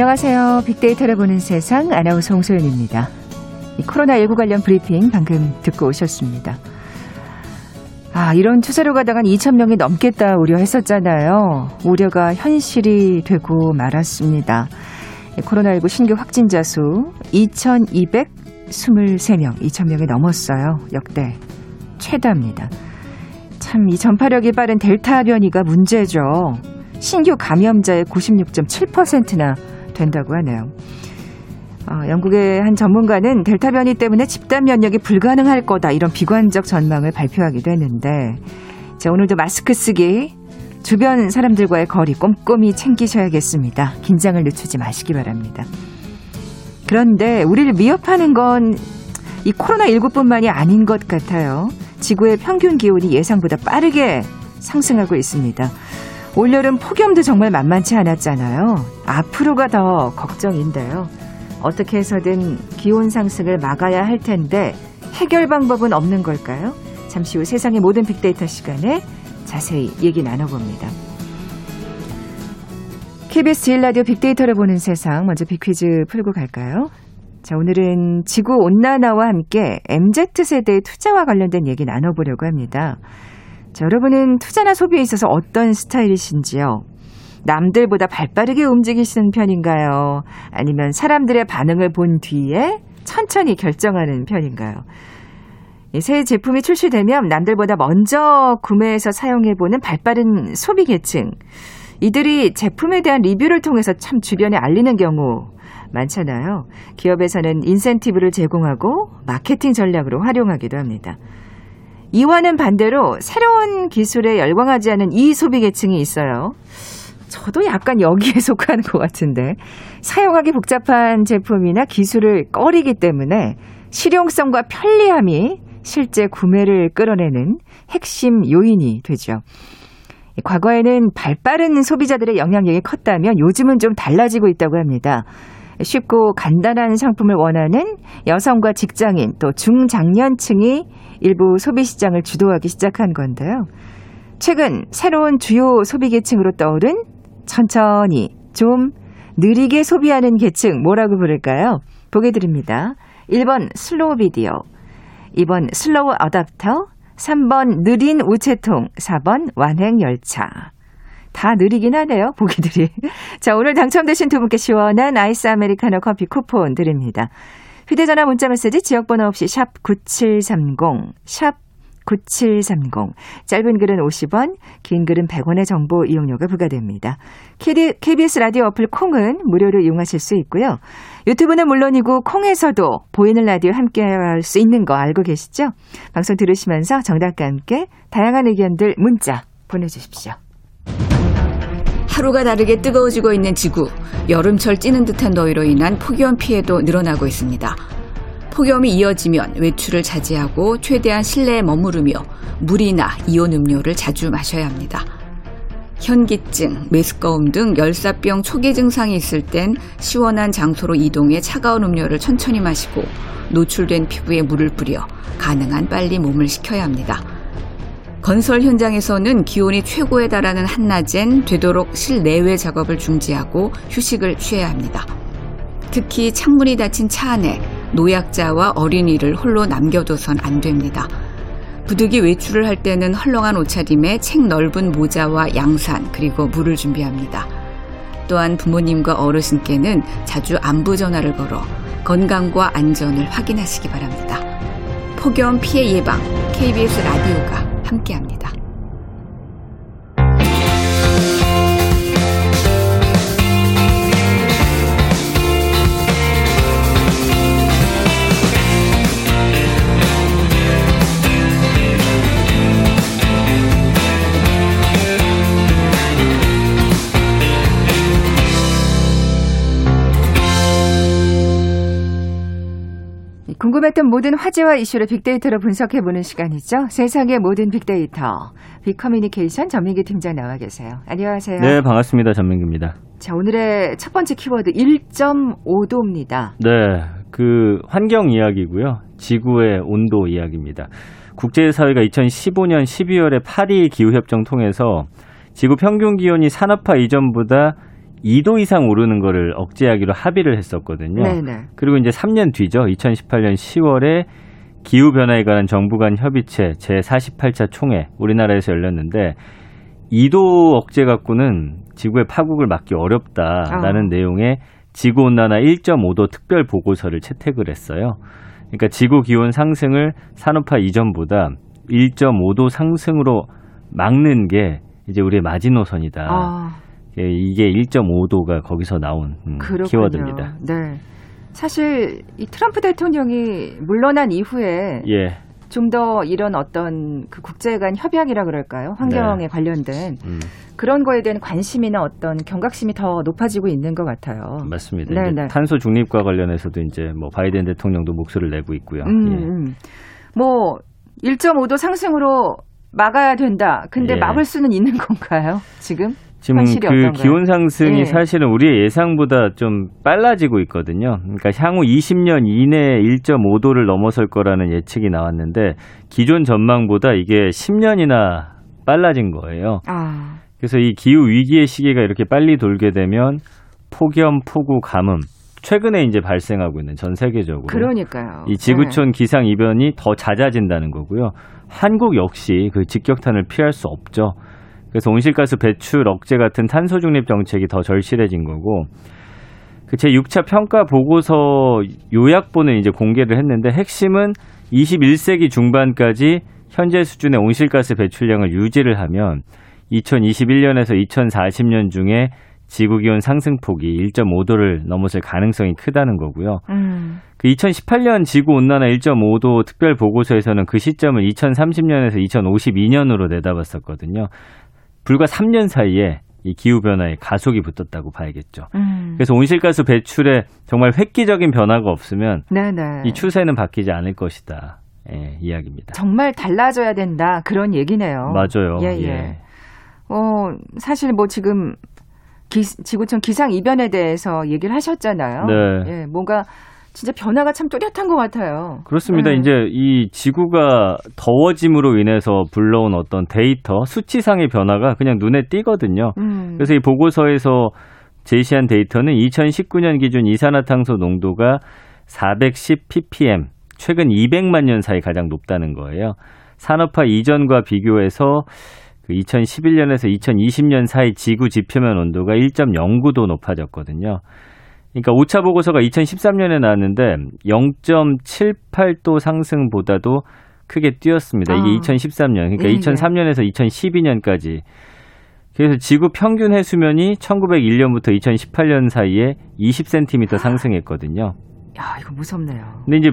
안녕하세요. 빅데이터를 보는 세상 아나운서 홍소연입니다. 코로나19 관련 브리핑 방금 듣고 오셨습니다. 아, 이런 추세로 가다간 2,000명이 넘겠다 우려했었잖아요. 우려가 현실이 되고 말았습니다. 코로나19 신규 확진자 수 2,223명, 2,000명이 넘었어요. 역대 최다입니다. 참, 이 전파력이 빠른 델타 변이가 문제죠. 신규 감염자의 96.7%나 된다고 하네요. 어, 영국의 한 전문가는 델타 변이 때문에 집단 면역이 불가능할 거다 이런 비관적 전망을 발표하기도 했는데 자, 오늘도 마스크 쓰기 주변 사람들과의 거리 꼼꼼히 챙기셔야겠습니다. 긴장을 늦추지 마시기 바랍니다. 그런데 우리를 위협하는 건 이 코로나19뿐만이 아닌 것 같아요. 지구의 평균 기온이 예상보다 빠르게 상승하고 있습니다. 올여름 폭염도 정말 만만치 않았잖아요. 앞으로가 더 걱정인데요. 어떻게 해서든 기온 상승을 막아야 할 텐데 해결 방법은 없는 걸까요? 잠시 후 세상의 모든 빅데이터 시간에 자세히 얘기 나눠봅니다. KBS 제일 라디오 빅데이터를 보는 세상 먼저 빅퀴즈 풀고 갈까요? 자, 오늘은 지구 온난화와 함께 MZ세대의 투자와 관련된 얘기 나눠보려고 합니다. 자, 여러분은 투자나 소비에 있어서 어떤 스타일이신지요? 남들보다 발 빠르게 움직이시는 편인가요? 아니면 사람들의 반응을 본 뒤에 천천히 결정하는 편인가요? 새 제품이 출시되면 남들보다 먼저 구매해서 사용해보는 발빠른 소비 계층. 이들이 제품에 대한 리뷰를 통해서 참 주변에 알리는 경우 많잖아요. 기업에서는 인센티브를 제공하고 마케팅 전략으로 활용하기도 합니다. 이와는 반대로 새로운 기술에 열광하지 않은 이 소비 계층이 있어요. 저도 약간 여기에 속하는 것 같은데 사용하기 복잡한 제품이나 기술을 꺼리기 때문에 실용성과 편리함이 실제 구매를 끌어내는 핵심 요인이 되죠. 과거에는 발빠른 소비자들의 영향력이 컸다면 요즘은 좀 달라지고 있다고 합니다. 쉽고 간단한 상품을 원하는 여성과 직장인 또 중장년층이 일부 소비 시장을 주도하기 시작한 건데요. 최근 새로운 주요 소비 계층으로 떠오른 천천히 좀 느리게 소비하는 계층 뭐라고 부를까요? 보기 드립니다. 1번 slow video, 2번 slow adopter, 3번 느린 우체통, 4번 완행 열차. 다 느리긴 하네요, 보기들이. 자, 오늘 당첨되신 두 분께 시원한 아이스 아메리카노 커피 쿠폰 드립니다. 휴대전화 문자 메시지 지역번호 없이 샵 9730, 샵 9730. 짧은 글은 50원, 긴 글은 100원의 정보 이용료가 부과됩니다. KBS 라디오 어플 콩은 무료로 이용하실 수 있고요. 유튜브는 물론이고 콩에서도 보이는 라디오 함께 할 수 있는 거 알고 계시죠? 방송 들으시면서 정답과 함께 다양한 의견들 문자 보내주십시오. 하루가 다르게 뜨거워지고 있는 지구, 여름철 찌는 듯한 더위로 인한 폭염 피해도 늘어나고 있습니다. 폭염이 이어지면 외출을 자제하고 최대한 실내에 머무르며 물이나 이온 음료를 자주 마셔야 합니다. 현기증, 메스꺼움 등 열사병 초기 증상이 있을 땐 시원한 장소로 이동해 차가운 음료를 천천히 마시고 노출된 피부에 물을 뿌려 가능한 빨리 몸을 식혀야 합니다. 건설 현장에서는 기온이 최고에 달하는 한낮엔 되도록 실내외 작업을 중지하고 휴식을 취해야 합니다. 특히 창문이 닫힌 차 안에 노약자와 어린이를 홀로 남겨둬선 안 됩니다. 부득이 외출을 할 때는 헐렁한 옷차림에 책 넓은 모자와 양산 그리고 물을 준비합니다. 또한 부모님과 어르신께는 자주 안부 전화를 걸어 건강과 안전을 확인하시기 바랍니다. 폭염 피해 예방 KBS 라디오가 함께합니다. 모든 화제와 이슈를 빅데이터로 분석해보는 시간이죠. 세상의 모든 빅데이터. 빅커뮤니케이션 전민기 팀장 나와 계세요. 안녕하세요. 네, 반갑습니다. 전민기입니다. 자, 오늘의 첫 번째 키워드 1.5도입니다. 네, 그 환경 이야기고요. 지구의 온도 이야기입니다. 국제사회가 2015년 12월에 파리 기후협정 통해서 지구 평균 기온이 산업화 이전보다 2도 이상 오르는 거를 억제하기로 합의를 했었거든요. 네네. 그리고 이제 3년 뒤죠. 2018년 10월에 기후 변화에 관한 정부 간 협의체 제48차 총회 우리나라에서 열렸는데 2도 억제 갖고는 지구의 파국을 막기 어렵다라는 아. 내용의 지구 온난화 1.5도 특별 보고서를 채택을 했어요. 그러니까 지구 기온 상승을 산업화 이전보다 1.5도 상승으로 막는 게 이제 우리의 마지노선이다. 아, 예, 이게 1.5도가 거기서 나온 음. 키워드입니다. 네. 사실 이 트럼프 대통령이 물러난 이후에 예. 좀더 이런 어떤 그 국제 간 협약이라 그럴까요? 환경에 네. 관련된 음, 그런 거에 대한 관심이나 어떤 경각심이 더 높아지고 있는 것 같아요. 맞습니다. 네, 네. 탄소 중립과 관련해서도 이제 뭐 바이든 대통령도 목소리를 내고 있고요. 음, 예. 음. 뭐 1.5도 상승으로 막아야 된다. 근데 예. 막을 수는 있는 건가요? 지금? 지금 그 어떤가요? 기온 상승이 예. 사실은 우리의 예상보다 좀 빨라지고 있거든요. 그러니까 향후 20년 이내에 1.5도를 넘어설 거라는 예측이 나왔는데 기존 전망보다 이게 10년이나 빨라진 거예요. 아, 그래서 이 기후 위기의 시기가 이렇게 빨리 돌게 되면 폭염, 폭우, 가뭄 최근에 이제 발생하고 있는 전 세계적으로 그러니까요. 이 지구촌 기상 이변이 더 잦아진다는 거고요. 한국 역시 그 직격탄을 피할 수 없죠. 그래서 온실가스 배출 억제 같은 탄소 중립 정책이 더 절실해진 거고 그 제 6차 평가 보고서 요약본을 이제 공개를 했는데 핵심은 21세기 중반까지 현재 수준의 온실가스 배출량을 유지를 하면 2021년에서 2040년 중에 지구 기온 상승폭이 1.5도를 넘어설 가능성이 크다는 거고요. 네. 음, 그 2018년 지구 온난화 1.5도 특별 보고서에서는 그 시점을 2030년에서 2052년으로 내다봤었거든요. 불과 3년 사이에 이 기후 변화에 가속이 붙었다고 봐야겠죠. 음. 그래서 온실가스 배출에 정말 획기적인 변화가 없으면 네네. 이 추세는 바뀌지 않을 것이다. 예, 이야기입니다. 정말 달라져야 된다. 그런 얘기네요. 맞아요. 예, 예. 어, 사실 뭐 지금 기, 지구촌 기상 이변에 대해서 얘기를 하셨잖아요. 네. 예, 뭔가 진짜 변화가 참 뚜렷한 것 같아요. 그렇습니다. 네. 이제 이 지구가 더워짐으로 인해서 불러온 어떤 데이터, 수치상의 변화가 그냥 눈에 띄거든요. 음. 그래서 이 보고서에서 제시한 데이터는 2019년 기준 이산화탄소 농도가 410 ppm, 최근 200만 년 사이 가장 높다는 거예요. 산업화 이전과 비교해서 그 2011년에서 2020년 사이 지구 지표면 온도가 1.09도 높아졌거든요. 그러니까 5차 보고서가 2013년에 나왔는데 0.78도 상승보다도 크게 뛰었습니다. 이게 아. 2013년. 그러니까 예, 예. 2003년에서 2012년까지 그래서 지구 평균 해수면이 1901년부터 2018년 사이에 20cm 상승했거든요. 야, 이거 무섭네요. 근데 이제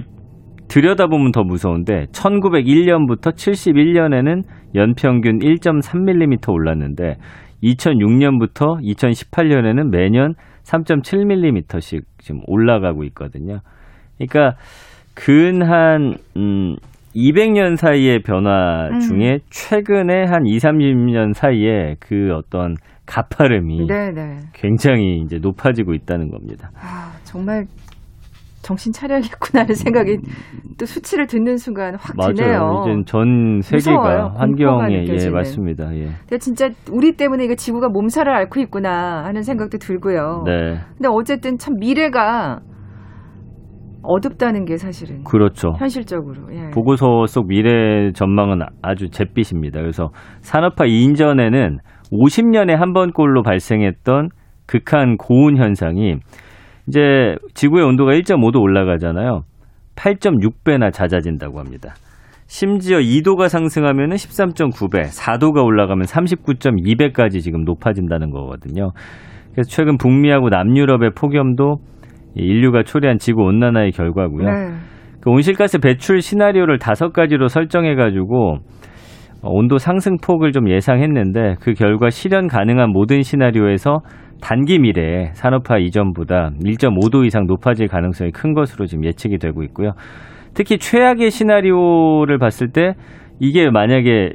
들여다보면 더 무서운데 1901년부터 71년에는 연평균 1.3mm 올랐는데 2006년부터 2018년에는 매년 3.7mm씩 지금 올라가고 있거든요. 그러니까 근한 음 200년 사이의 변화 음. 중에 최근에 한 2, 30년 사이에 그 어떤 가파름이 네, 네. 굉장히 이제 높아지고 있다는 겁니다. 아, 정말 정신 차려야겠구나 하는 생각이 또 수치를 듣는 순간 확 드네요. 맞아요. 이제 전 세계가 무서워요. 환경에 예. 맞습니다. 예. 근데 진짜 우리 때문에 이거 지구가 몸살을 앓고 있구나 하는 생각도 들고요. 네. 근데 어쨌든 참 미래가 어둡다는 게 사실은 그렇죠. 현실적으로. 예. 보고서 속 미래 전망은 아주 잿빛입니다. 그래서 산업화 이전에는 50년에 한 번꼴로 발생했던 극한 고온 현상이 이제 지구의 온도가 1.5도 올라가잖아요. 8.6배나 잦아진다고 합니다. 심지어 2도가 상승하면 13.9배, 4도가 올라가면 39.2배까지 지금 높아진다는 거거든요. 그래서 최근 북미하고 남유럽의 폭염도 이 인류가 초래한 지구 온난화의 결과고요. 네. 그 온실가스 배출 시나리오를 다섯 가지로 설정해 가지고 어, 온도 상승폭을 좀 예상했는데 그 결과 실현 가능한 모든 시나리오에서 단기 미래에 산업화 이전보다 1.5도 이상 높아질 가능성이 큰 것으로 지금 예측이 되고 있고요. 특히 최악의 시나리오를 봤을 때 이게 만약에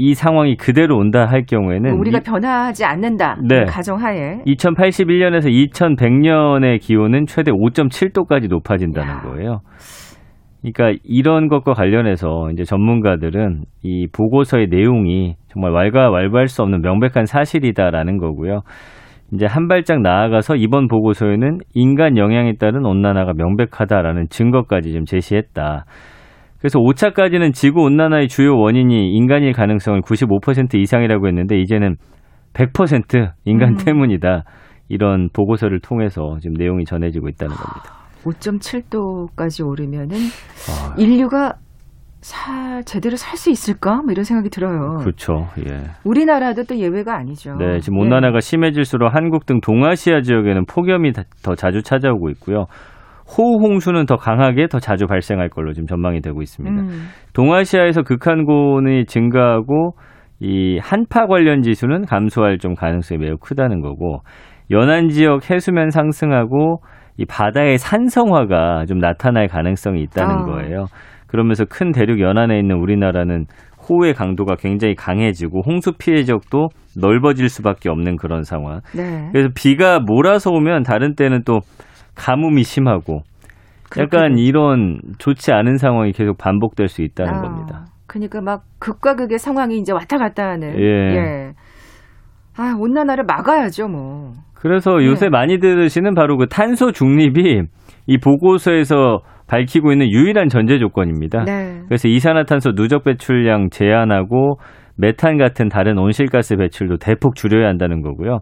이 상황이 그대로 온다 할 경우에는 우리가 이- 변화하지 않는다. 네. 가정하에 2081년에서 2100년의 기온은 최대 5.7도까지 높아진다는 야. 거예요. 그러니까 이런 것과 관련해서 이제 전문가들은 이 보고서의 내용이 정말 왈가왈부할 수 없는 명백한 사실이다라는 거고요. 이제 한 발짝 나아가서 이번 보고서에는 인간 영향에 따른 온난화가 명백하다라는 증거까지 좀 제시했다. 그래서 5차까지는 지구 온난화의 주요 원인이 인간일 가능성을 95% 이상이라고 했는데 이제는 100% 인간 음. 때문이다. 이런 보고서를 통해서 지금 내용이 전해지고 있다는 겁니다. 5.7도까지 오르면은 아, 인류가 살 제대로 살 수 있을까? 뭐 이런 생각이 들어요. 그렇죠. 예. 우리나라도 또 예외가 아니죠. 네, 지금 예. 온난화가 심해질수록 한국 등 동아시아 지역에는 폭염이 다- 더 자주 찾아오고 있고요. 호우 홍수는 더 강하게 더 자주 발생할 걸로 지금 전망이 되고 있습니다. 음. 동아시아에서 극한고온이 증가하고 이 한파 관련 지수는 감소할 좀 가능성이 매우 크다는 거고 연안 지역 해수면 상승하고 이 바다의 산성화가 좀 나타날 가능성이 있다는 아. 거예요. 그러면서 큰 대륙 연안에 있는 우리나라는 호우의 강도가 굉장히 강해지고 홍수 피해 지역도 넓어질 수밖에 없는 그런 상황. 네. 그래서 비가 몰아서 오면 다른 때는 또 가뭄이 심하고 약간 그렇게 이런 좋지 않은 상황이 계속 반복될 수 있다는 아, 겁니다. 그러니까 막 극과 극의 상황이 이제 왔다 갔다 하는. 예. 아, 온난화를 막아야죠, 뭐. 그래서 네. 요새 많이 들으시는 바로 그 탄소 중립이 이 보고서에서 밝히고 있는 유일한 전제 조건입니다. 네. 그래서 이산화탄소 누적 배출량 제한하고 메탄 같은 다른 온실가스 배출도 대폭 줄여야 한다는 거고요.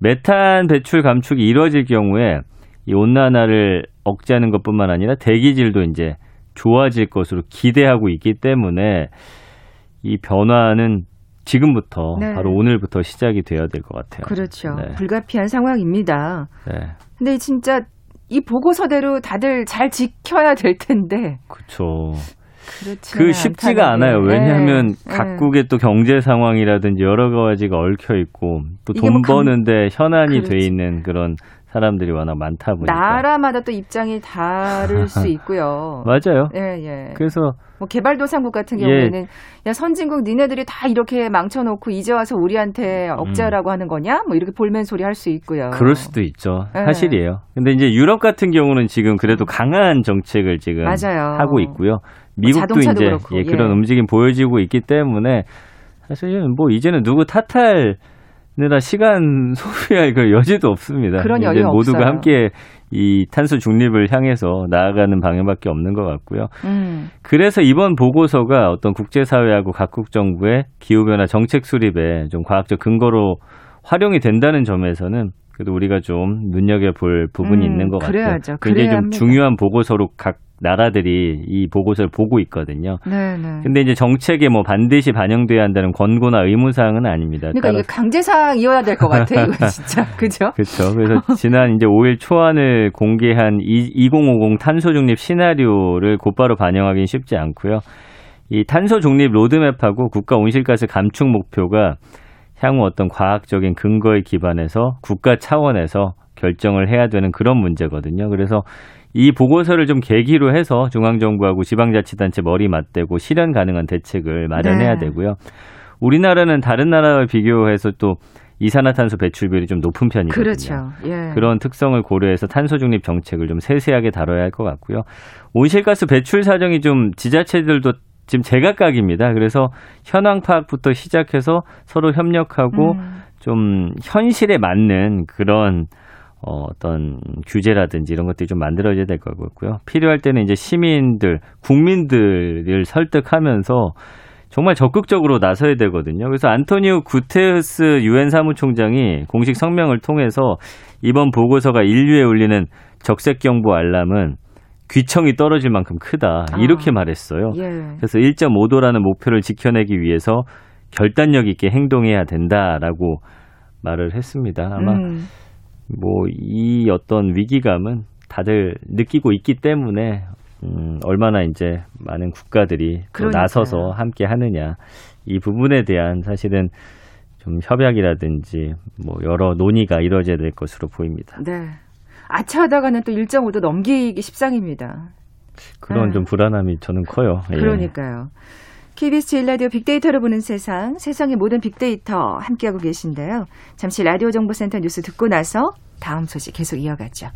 메탄 배출 감축이 이루어질 경우에 이 온난화를 억제하는 것뿐만 아니라 대기질도 이제 좋아질 것으로 기대하고 있기 때문에 이 변화는 지금부터 네. 바로 오늘부터 시작이 돼야 될 것 같아요. 그렇죠. 네. 불가피한 상황입니다. 네. 근데 진짜 이 보고서대로 다들 잘 지켜야 될 텐데. 그렇죠. 그 쉽지가 않아요. 왜냐하면 각국의 또 경제 상황이라든지 여러 가지가 얽혀 있고 또 이게 돈뭐 강- 버는데 현안이 그렇지. 돼 있는 그런 사람들이 워낙 많다 보니까 나라마다 또 입장이 다를 수 있고요. 맞아요. 예, 예. 그래서 뭐 개발도상국 같은 예. 경우에는 야 선진국 니네들이 다 이렇게 망쳐놓고 이제 와서 우리한테 억제하라고 하는 거냐? 뭐 이렇게 볼멘 소리 할 수 있고요. 음. 그럴 수도 있죠. 네. 사실이에요. 근데 이제 유럽 같은 경우는 지금 그래도 강한 정책을 지금 맞아요. 하고 있고요. 미국도 자동차도 이제 그렇고, 예, 그런 예. 움직임 보여지고 있기 때문에 사실은 뭐 이제는 누구 탓할 느라 시간 소비할 그 여지도 없습니다. 그런 여유 모두가 없어요. 함께 이 탄소 중립을 향해서 나아가는 방향밖에 없는 것 같고요. 음, 그래서 이번 보고서가 어떤 국제사회하고 각국 정부의 기후변화 정책 수립에 좀 과학적 근거로 활용이 된다는 점에서는 그래도 우리가 좀 눈여겨볼 부분이 음, 있는 것 그래야죠. 같아요. 굉장히 좀 합니다. 중요한 보고서로 각 나라들이 이 보고서를 보고 있거든요. 네, 네. 근데 이제 정책에 뭐 반드시 반영돼야 한다는 권고나 의무 사항은 아닙니다. 그러니까 이게 강제 사항이어야 될 것 같아, 이거 진짜. 그죠? 그렇죠. 그래서 지난 이제 5일 초안을 공개한 2050 탄소 중립 시나리오를 곧바로 반영하기는 쉽지 않고요. 이 탄소 중립 로드맵하고 국가 온실가스 감축 목표가 향후 어떤 과학적인 근거에 기반해서 국가 차원에서 결정을 해야 되는 그런 문제거든요. 그래서 이 보고서를 좀 계기로 해서 중앙정부하고 지방자치단체 머리 맞대고 실현 가능한 대책을 마련해야 네. 되고요. 우리나라는 다른 나라와 비교해서 또 이산화탄소 배출비율이 좀 높은 편이거든요. 그렇죠. 예. 그런 특성을 고려해서 탄소 중립 정책을 좀 세세하게 다뤄야 할 것 같고요. 온실가스 배출 사정이 좀 지자체들도 지금 제각각입니다. 그래서 현황 파악부터 시작해서 서로 협력하고 음, 좀 현실에 맞는 그런 어, 어떤 규제라든지 이런 것들이 좀 만들어져야 될 것 같고요. 필요할 때는 이제 시민들, 국민들을 설득하면서 정말 적극적으로 나서야 되거든요. 그래서 안토니오 구테우스 유엔 사무총장이 공식 성명을 통해서 이번 보고서가 인류에 울리는 적색 경보 알람은 귀청이 떨어질 만큼 크다. 이렇게 아. 말했어요. 예. 그래서 1.5도라는 목표를 지켜내기 위해서 결단력 있게 행동해야 된다라고 말을 했습니다. 아마 음, 뭐이 어떤 위기감은 다들 느끼고 있기 때문에 음, 얼마나 이제 많은 국가들이 또 그러니까요. 나서서 함께 하느냐 이 부분에 대한 사실은 좀 협약이라든지 뭐 여러 논의가 이루어져야 될 것으로 보입니다. 네. 아차하다가는 또 1.5도 넘기기 십상입니다. 그런 네. 좀 불안함이 저는 커요. 예. 그러니까요. KBS 제일라디오 빅데이터를 보는 세상, 세상의 모든 빅데이터 함께하고 계신데요. 잠시 라디오 정보센터 뉴스 듣고 나서 다음 소식 계속 이어가죠.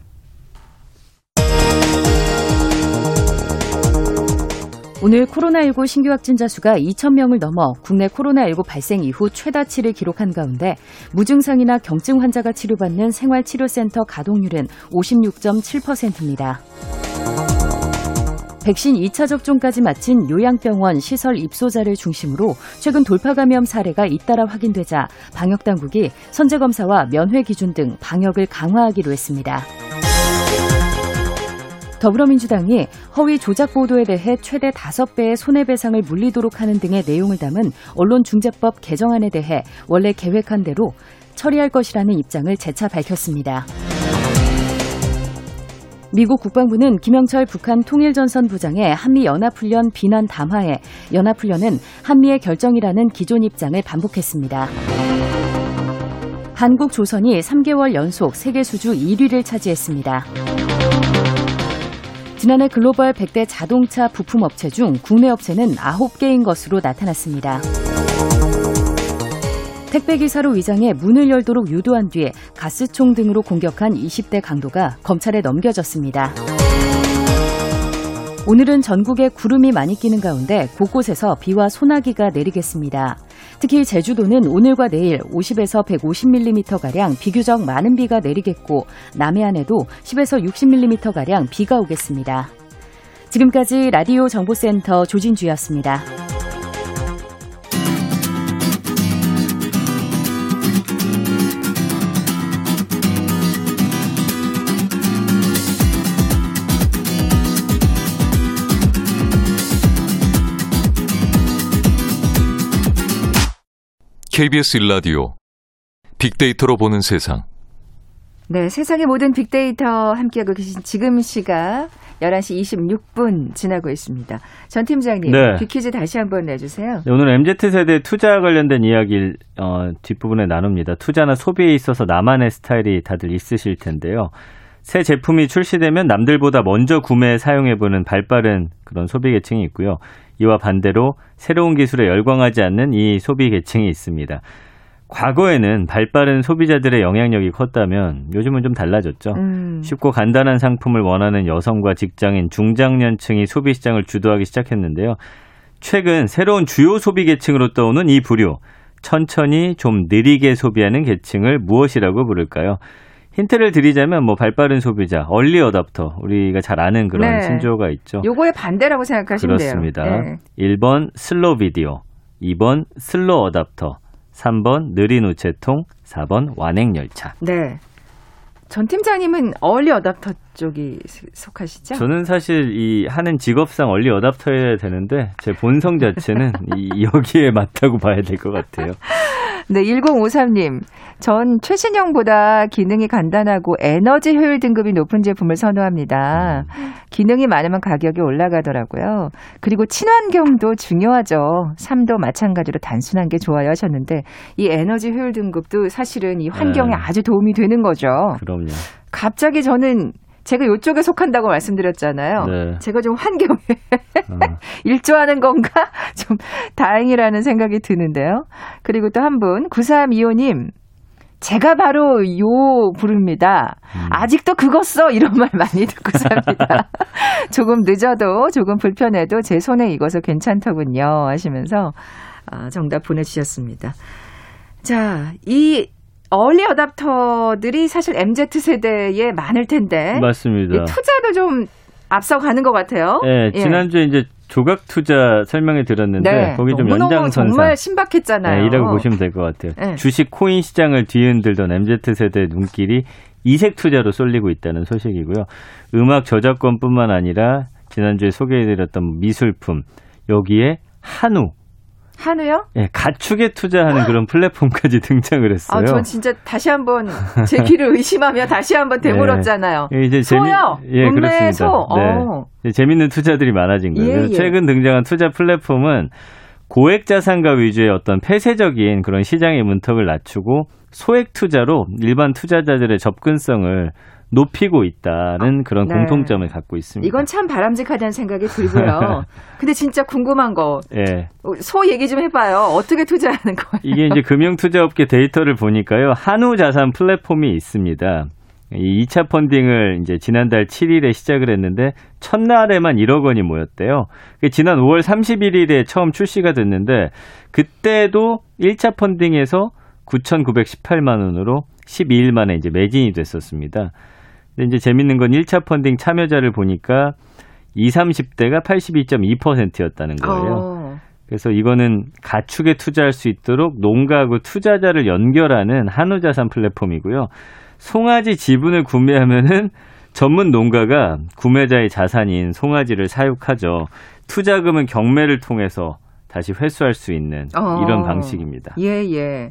오늘 코로나19 신규 확진자 수가 2,000명을 넘어 국내 코로나19 발생 이후 최다치를 기록한 가운데 무증상이나 경증 환자가 치료받는 생활치료센터 가동률은 56.7%입니다. 백신 2차 접종까지 마친 요양병원 시설 입소자를 중심으로 최근 돌파 감염 사례가 잇따라 확인되자 방역 당국이 선제 검사와 면회 기준 등 방역을 강화하기로 했습니다. 더불어민주당이 허위 조작 보도에 대해 최대 5배의 손해배상을 물리도록 하는 등의 내용을 담은 언론중재법 개정안에 대해 원래 계획한 대로 처리할 것이라는 입장을 재차 밝혔습니다. 미국 국방부는 김영철 북한 통일전선 부장의 한미 연합훈련 비난 담화에 연합훈련은 한미의 결정이라는 기존 입장을 반복했습니다. 한국 조선이 3개월 연속 세계 수주 1위를 차지했습니다. 지난해 글로벌 100대 자동차 부품 업체 중 국내 업체는 9개인 것으로 나타났습니다. 택배기사로 위장해 문을 열도록 유도한 뒤에 가스총 등으로 공격한 20대 강도가 검찰에 넘겨졌습니다. 오늘은 전국에 구름이 많이 끼는 가운데 곳곳에서 비와 소나기가 내리겠습니다. 특히 제주도는 오늘과 내일 50에서 150mm가량 비교적 많은 비가 내리겠고 남해안에도 10에서 60mm가량 비가 오겠습니다. 지금까지 라디오 정보센터 조진주였습니다. KBS 일라디오 빅데이터로 보는 세상. 네, 세상의 모든 빅데이터 함께하고 계신 지금 시각 11시 26분 지나고 있습니다. 전 팀장님, 네. 빅퀴즈 다시 한번 내주세요. 네, 오늘 MZ세대 투자 관련된 이야기를 어, 뒷부분에 나눕니다. 투자나 소비에 있어서 나만의 스타일이 다들 있으실 텐데요. 새 제품이 출시되면 남들보다 먼저 구매 사용해보는 발빠른 그런 소비 계층이 있고요. 이와 반대로 새로운 기술에 열광하지 않는 이 소비 계층이 있습니다. 과거에는 발빠른 소비자들의 영향력이 컸다면 요즘은 좀 달라졌죠. 음, 쉽고 간단한 상품을 원하는 여성과 직장인, 중장년층이 소비 시장을 주도하기 시작했는데요. 최근 새로운 주요 소비 계층으로 떠오는 이 부류, 천천히 좀 느리게 소비하는 계층을 무엇이라고 부를까요? 힌트를 드리자면 뭐 발빠른 소비자, 얼리 어답터, 우리가 잘 아는 그런 네. 신조어가 있죠. 요거의 반대라고 생각하시면 그렇습니다. 돼요. 네. 1번 slow video, 2번 slow adopter, 3번 느린 우체통, 4번 완행 열차. 네. 전 팀장님은 early adopter 쪽에 속하시죠? 저는 사실 이 하는 직업상 early adopter여야 되는데 제 본성 자체는 이 여기에 맞다고 봐야 될 것 같아요. 네, 1053님. 전 최신형보다 기능이 간단하고 에너지 효율 등급이 높은 제품을 선호합니다. 기능이 많으면 가격이 올라가더라고요. 그리고 친환경도 중요하죠. 삶도 마찬가지로 단순한 게 좋아요 하셨는데 이 에너지 효율 등급도 사실은 이 환경에 네. 아주 도움이 되는 거죠. 그럼요. 갑자기 저는 제가 이쪽에 속한다고 말씀드렸잖아요. 네. 제가 좀 환경에 어, 일조하는 건가? 좀 다행이라는 생각이 드는데요. 그리고 또 한 분, 9325님. 제가 바로 요 부릅니다. 음. 아직도 그거 써! 이런 말 많이 듣고 삽니다. 조금 늦어도, 조금 불편해도 제 손에 익어서 괜찮더군요. 하시면서 아, 정답 보내주셨습니다. 자, 이 얼리 어답터들이 사실 MZ세대에 많을 텐데. 맞습니다. 이 투자도 좀 앞서가는 것 같아요. 네, 예. 지난주에 이제 조각 투자 설명해 드렸는데 거기 좀 연장선상 정말 신박했잖아요. 네, 이라고 보시면 될 것 같아요. 네. 주식 코인 시장을 뒤흔들던 MZ세대의 눈길이 이색 투자로 쏠리고 있다는 소식이고요. 음악 저작권뿐만 아니라 지난주에 소개해 드렸던 미술품 여기에 한우 한우요? 예, 가축에 투자하는 그런 플랫폼까지 등장을 했어요. 아, 전 진짜 다시 한번 제 귀를 의심하며 다시 한번 되물었잖아요. 예, 이제 재미, 소요? 예, 음매 그렇습니다. 소? 네. 어. 재밌는 투자들이 많아진 거예요. 예, 예. 최근 등장한 투자 플랫폼은 고액 자산가 위주의 어떤 폐쇄적인 그런 시장의 문턱을 낮추고 소액 투자로 일반 투자자들의 접근성을 높이고 있다는 그런 네. 공통점을 갖고 있습니다. 이건 참 바람직하다는 생각이 들고요. 근데 진짜 궁금한 거, 예. 소 얘기 좀 해봐요. 어떻게 투자하는 거예요? 이게 이제 금융투자업계 데이터를 보니까요. 한우 자산 플랫폼이 있습니다. 이 2차 펀딩을 이제 지난달 7일에 시작을 했는데 첫날에만 1억 원이 모였대요. 지난 5월 31일에 처음 출시가 됐는데 그때도 1차 펀딩에서 9,918만 원으로 12일 만에 이제 매진이 됐었습니다. 근데 이제 재밌는 건 1차 펀딩 참여자를 보니까 20, 30대가 82.2%였다는 거예요. 어. 그래서 이거는 가축에 투자할 수 있도록 농가하고 투자자를 연결하는 한우 자산 플랫폼이고요. 송아지 지분을 구매하면은 전문 농가가 구매자의 자산인 송아지를 사육하죠. 투자금은 경매를 통해서 다시 회수할 수 있는 어. 이런 방식입니다. 예, 예.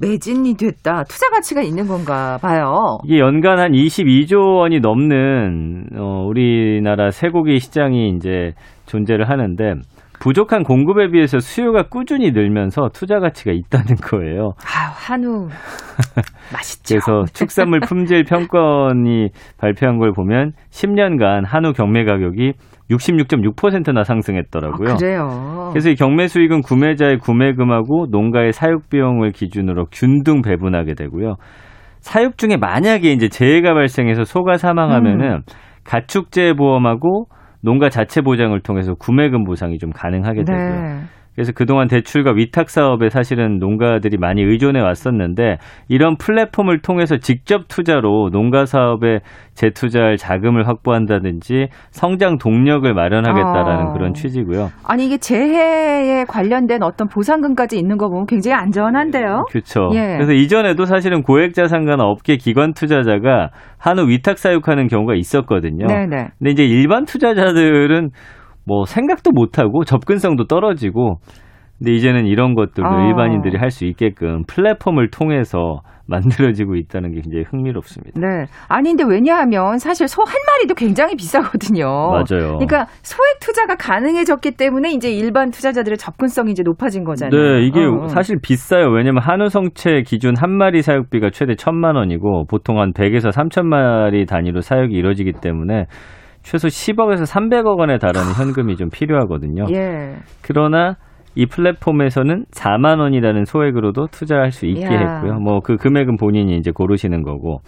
매진이 됐다. 투자 가치가 있는 건가 봐요. 이게 연간 한 22조 원이 넘는 어, 우리나라 쇠고기 시장이 이제 존재를 하는데 부족한 공급에 비해서 수요가 꾸준히 늘면서 투자 가치가 있다는 거예요. 아, 한우 맛있죠. 그래서 축산물 품질 평권이 발표한 걸 보면 10년간 한우 경매 가격이 66.6%나 상승했더라고요. 아, 그래요. 그래서 이 경매 수익은 구매자의 구매금하고 농가의 사육 비용을 기준으로 균등 배분하게 되고요. 사육 중에 만약에 이제 재해가 발생해서 소가 사망하면은 음. 가축재해 보험하고 농가 자체 보장을 통해서 구매금 보상이 좀 가능하게 되고요. 네. 그래서 그동안 대출과 위탁 사업에 사실은 농가들이 많이 의존해 왔었는데 이런 플랫폼을 통해서 직접 투자로 농가 사업에 재투자할 자금을 확보한다든지 성장 동력을 마련하겠다라는 어. 그런 취지고요. 아니 이게 재해에 관련된 어떤 보상금까지 있는 거 보면 굉장히 안전한데요. 그렇죠. 예. 그래서 이전에도 사실은 고액자산가나 업계 기관 투자자가 한우 위탁 사육하는 경우가 있었거든요. 네네. 근데 이제 일반 투자자들은 뭐 생각도 못 하고 접근성도 떨어지고 근데 이제는 이런 것들도 어. 일반인들이 할 수 있게끔 플랫폼을 통해서 만들어지고 있다는 게 굉장히 흥미롭습니다. 네. 아니 근데 왜냐하면 사실 소 한 마리도 굉장히 비싸거든요. 맞아요. 그러니까 소액 투자가 가능해졌기 때문에 이제 일반 투자자들의 접근성이 이제 높아진 거잖아요. 네, 이게 어, 어. 사실 비싸요. 왜냐면 한우 성체 기준 한 마리 사육비가 최대 천만 원이고 보통 한 100에서 3천 마리 단위로 사육이 이루어지기 때문에 최소 10억에서 300억 원에 달하는 현금이 좀 필요하거든요. 예. 그러나 이 플랫폼에서는 4만 원이라는 소액으로도 투자할 수 있게 이야. 했고요. 뭐 그 금액은 본인이 이제 고르시는 거고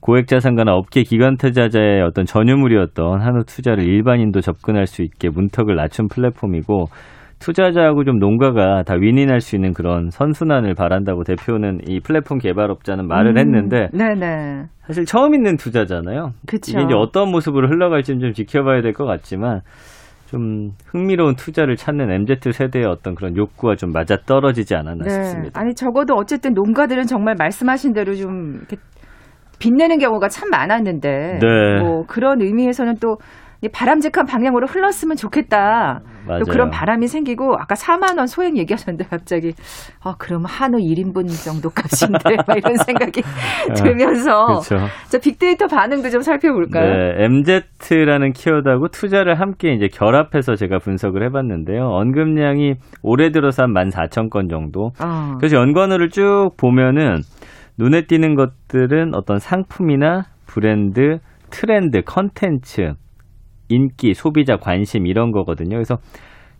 고액 자산가나 업계 기관 투자자의 어떤 전유물이었던 한우 투자를 일반인도 접근할 수 있게 문턱을 낮춘 플랫폼이고 투자자하고 좀 농가가 다 윈윈할 수 있는 그런 선순환을 바란다고 대표는 이 플랫폼 개발업자는 말을 음, 했는데 네네. 사실 처음 있는 투자잖아요. 그쵸. 이게 이제 어떤 모습으로 흘러갈지는 좀 지켜봐야 될 것 같지만 좀 흥미로운 투자를 찾는 MZ 세대의 어떤 그런 욕구와 좀 맞아 떨어지지 않았나 싶습니다. 네. 아니 적어도 어쨌든 농가들은 정말 말씀하신 대로 좀 빛내는 경우가 참 많았는데 네. 뭐 그런 의미에서는 또이 바람직한 방향으로 흘렀으면 좋겠다. 맞아요. 또 그런 바람이 생기고 아까 4만 원 소액 얘기하셨는데 갑자기 아 그럼 한우 1인분 정도 값인데 막 이런 생각이 들면서 그렇죠. 자 빅데이터 반응도 좀 살펴볼까요? 네, MZ라는 키워드하고 투자를 함께 이제 결합해서 제가 분석을 해봤는데요. 언급량이 올해 들어서 한 14,000건 정도. 어. 그래서 연관어를 쭉 보면은 눈에 띄는 것들은 어떤 상품이나 브랜드, 트렌드, 컨텐츠, 인기, 소비자 관심 이런 거거든요. 그래서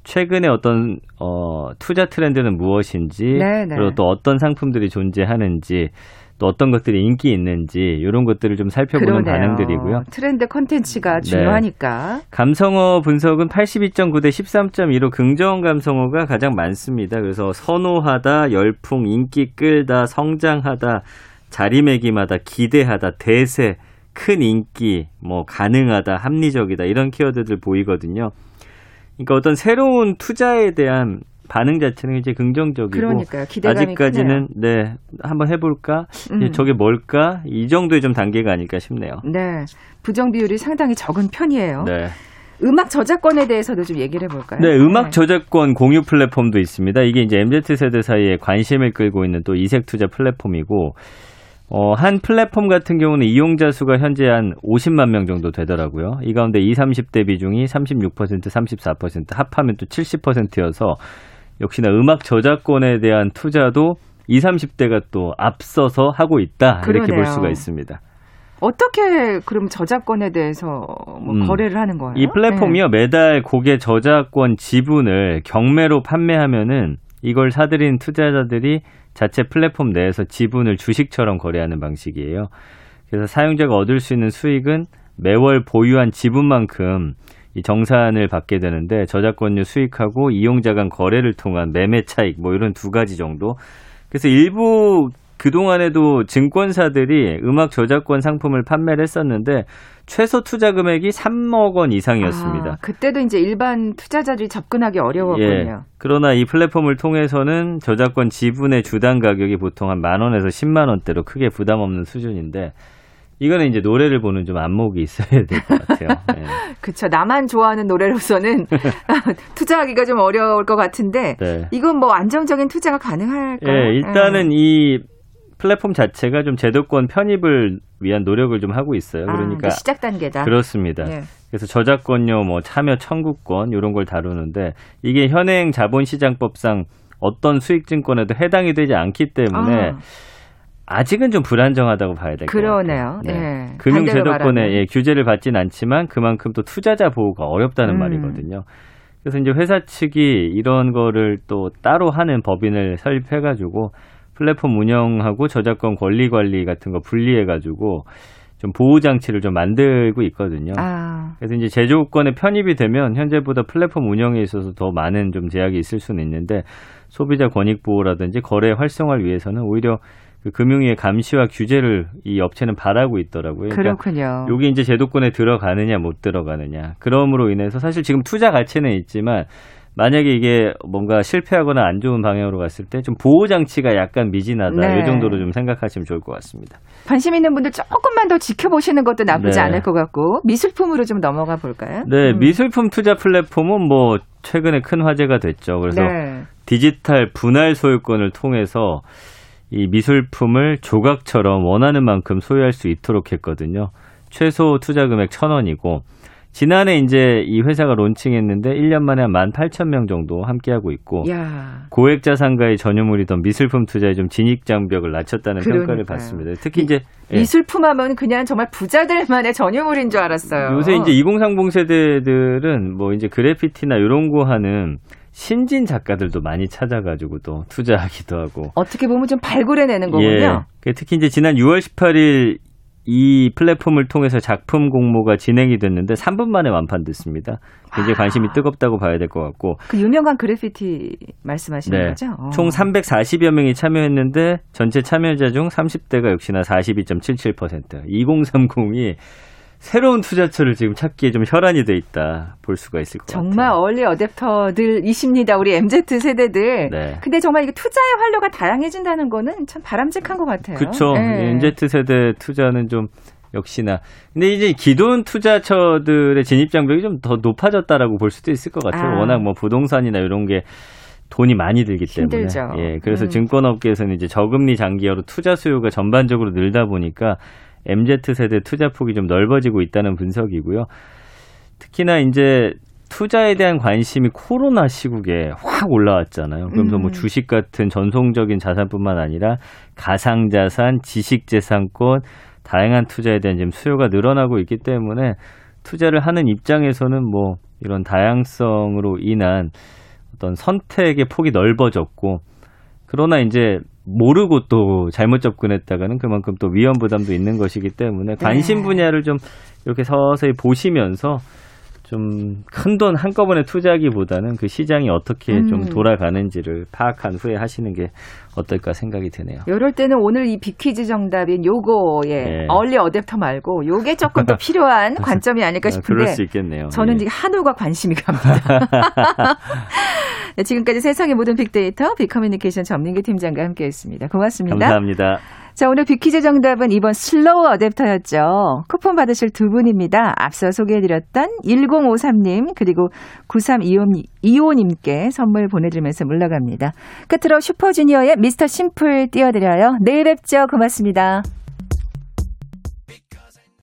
최근에 어떤 어, 투자 트렌드는 무엇인지 네네. 그리고 또 어떤 상품들이 존재하는지 또 어떤 것들이 인기 있는지 이런 것들을 좀 살펴보는 그러네요. 반응들이고요. 트렌드 컨텐츠가 중요하니까. 감성어 분석은 82.9 대 13.2로 긍정 감성어가 가장 많습니다. 그래서 선호하다, 열풍, 인기 끌다, 성장하다, 자리매김하다, 기대하다, 대세, 큰 인기, 뭐 가능하다, 합리적이다 이런 키워드들 보이거든요. 그러니까 어떤 새로운 투자에 대한 반응 자체는 이제 긍정적이고 그러니까요. 기대감이 아직까지는 네 한번 해볼까 음. 저게 뭘까 이 정도의 좀 단계가 아닐까 싶네요. 네. 부정 비율이 상당히 적은 편이에요. 네. 음악 저작권에 대해서도 좀 얘기를 해볼까요? 네, 음악 저작권 공유 플랫폼도 있습니다. 이게 이제 MZ 세대 사이에 관심을 끌고 있는 또 이색 투자 플랫폼이고 어, 한 플랫폼 같은 경우는 이용자 수가 현재 한 50만 명 정도 되더라고요. 이 가운데 20, 30대 비중이 36%, 34% 합하면 또 70%여서 역시나 음악 저작권에 대한 투자도 20, 30대가 또 앞서서 하고 있다. 이렇게 그러네요. 볼 수가 있습니다. 어떻게 그럼 저작권에 대해서 뭐 음. 거래를 하는 거예요? 이 플랫폼이요 매달 곡의 저작권 지분을 경매로 판매하면은 이걸 사들인 투자자들이 자체 플랫폼 내에서 지분을 주식처럼 거래하는 방식이에요. 그래서 사용자가 얻을 수 있는 수익은 매월 보유한 지분만큼 이 정산을 받게 되는데 저작권료 수익하고 이용자 간 거래를 통한 매매 차익 뭐 이런 두 가지 정도. 그래서 일부 그동안에도 증권사들이 음악 저작권 상품을 판매를 했었는데 최소 투자 금액이 3억 원 이상이었습니다. 아, 그때도 이제 일반 투자자들이 접근하기 어려웠군요. 예. 그러나 이 플랫폼을 통해서는 저작권 지분의 주당 가격이 보통 한 만 원에서 10만 원대로 크게 부담 없는 수준인데 이거는 이제 노래를 보는 좀 안목이 있어야 될 것 같아요. 예. 그렇죠. 나만 좋아하는 노래로서는 투자하기가 좀 어려울 것 같은데 네. 이건 뭐 안정적인 투자가 가능할까요? 예, 일단은 이 플랫폼 자체가 좀 제도권 편입을 위한 노력을 좀 하고 있어요. 아, 그러니까 이제 시작 단계다. 그렇습니다. 예. 그래서 저작권료, 뭐 참여 청구권 이런 걸 다루는데 이게 현행 자본시장법상 어떤 수익증권에도 해당이 되지 않기 때문에 아. 아직은 좀 불안정하다고 봐야 될 것 같아요. 그러네요. 네. 금융 반대로 제도권에 말하면. 예, 규제를 받진 않지만 그만큼 또 투자자 보호가 어렵다는 음. 말이거든요. 그래서 이제 회사 측이 이런 거를 또 따로 하는 법인을 설립해가지고 플랫폼 운영하고 저작권 권리 관리 같은 거 분리해 가지고 좀 보호 장치를 좀 만들고 있거든요. 아, 그래서 이제 제조권에 편입이 되면 현재보다 플랫폼 운영에 있어서 더 많은 좀 제약이 있을 수는 있는데 소비자 권익 보호라든지 거래 활성화를 위해서는 오히려 그 금융위의 감시와 규제를 이 업체는 바라고 있더라고요. 그러니까 그렇군요. 여기 이제 제도권에 들어가느냐 못 들어가느냐. 그럼으로 인해서 사실 지금 투자 가치는 있지만 만약에 이게 뭔가 실패하거나 안 좋은 방향으로 갔을 때 좀 보호 장치가 약간 미진하다. 네. 이 정도로 좀 생각하시면 좋을 것 같습니다. 관심 있는 분들 조금만 더 지켜보시는 것도 나쁘지 네. 않을 것 같고 미술품으로 좀 넘어가 볼까요? 네, 음. 미술품 투자 플랫폼은 뭐 최근에 큰 화제가 됐죠. 그래서 네. 디지털 분할 소유권을 통해서 이 미술품을 조각처럼 원하는 만큼 소유할 수 있도록 했거든요. 최소 투자 금액 1,000원이고 지난해 이제 이 회사가 론칭했는데 1년 만에 한 18,000명 정도 함께하고 있고 야, 고액 자산가의 전유물이던 미술품 투자에 좀 진입 장벽을 낮췄다는 평가를 그러니까요. 받습니다. 특히 이제 예. 미술품 하면 그냥 정말 부자들만의 전유물인 줄 알았어요. 요새 이제 2030 세대들은 뭐 이제 그래피티나 이런 거 하는 신진 작가들도 많이 찾아가지고 또 투자하기도 하고. 어떻게 보면 좀 발굴해내는 거군요. 예. 특히 이제 지난 6월 18일 이 플랫폼을 통해서 작품 공모가 진행이 됐는데 3분 만에 완판됐습니다. 굉장히 관심이 뜨겁다고 봐야 될 것 같고. 그 유명한 그래피티 말씀하시는 네. 거죠? 어. 총 340여 명이 참여했는데 전체 참여자 중 30대가 역시나 42.77%. 2030이 새로운 투자처를 지금 찾기에 좀 혈안이 돼 있다 볼 수가 있을 것 정말 같아요. 얼리 어댑터들이십니다. 우리 MZ 세대들. 네. 근데 정말 이게 투자의 활로가 다양해진다는 거는 참 바람직한 것 같아요. 그렇죠. 예. MZ 세대 투자는 좀 역시나 근데 이제 기존 투자처들의 진입 장벽이 좀 더 높아졌다라고 볼 수도 있을 것 같아요. 아. 워낙 뭐 부동산이나 이런 게 돈이 많이 들기 때문에 힘들죠. 예 그래서 음. 증권업계에서는 이제 저금리 장기화로 투자 수요가 전반적으로 늘다 보니까 MZ 세대 투자 폭이 좀 넓어지고 있다는 분석이고요. 특히나 이제 투자에 대한 관심이 코로나 시국에 확 올라왔잖아요. 그러면서 뭐 음. 주식 같은 전통적인 자산뿐만 아니라 가상 자산, 지식 재산권, 다양한 투자에 대한 지금 수요가 늘어나고 있기 때문에 투자를 하는 입장에서는 뭐 이런 다양성으로 인한 어떤 선택의 폭이 넓어졌고 그러나 이제 모르고 또 잘못 접근했다가는 그만큼 또 위험 부담도 있는 것이기 때문에 관심 네. 분야를 좀 이렇게 서서히 보시면서 좀 큰 돈 한꺼번에 투자하기보다는 그 시장이 어떻게 음. 좀 돌아가는지를 파악한 후에 하시는 게 어떨까 생각이 드네요. 이럴 때는 오늘 이 빅퀴즈 정답인 요거에 네. 얼리 어댑터 말고 요게 조금 더 필요한 관점이 아닐까 아, 그럴 싶은데 수 있겠네요. 저는 예. 한우가 관심이 갑니다. 네, 지금까지 세상의 모든 빅데이터 빅커뮤니케이션 전민기 팀장과 함께했습니다. 고맙습니다. 감사합니다. 자, 오늘 빅퀴즈 정답은 이번 slow adopter였죠. 쿠폰 받으실 두 분입니다. 앞서 소개해드렸던 1053님, 그리고 9325님께 선물 보내드리면서 물러갑니다. 끝으로 슈퍼주니어의 Mr. Simple 띄워드려요. 내일 뵙죠. 고맙습니다.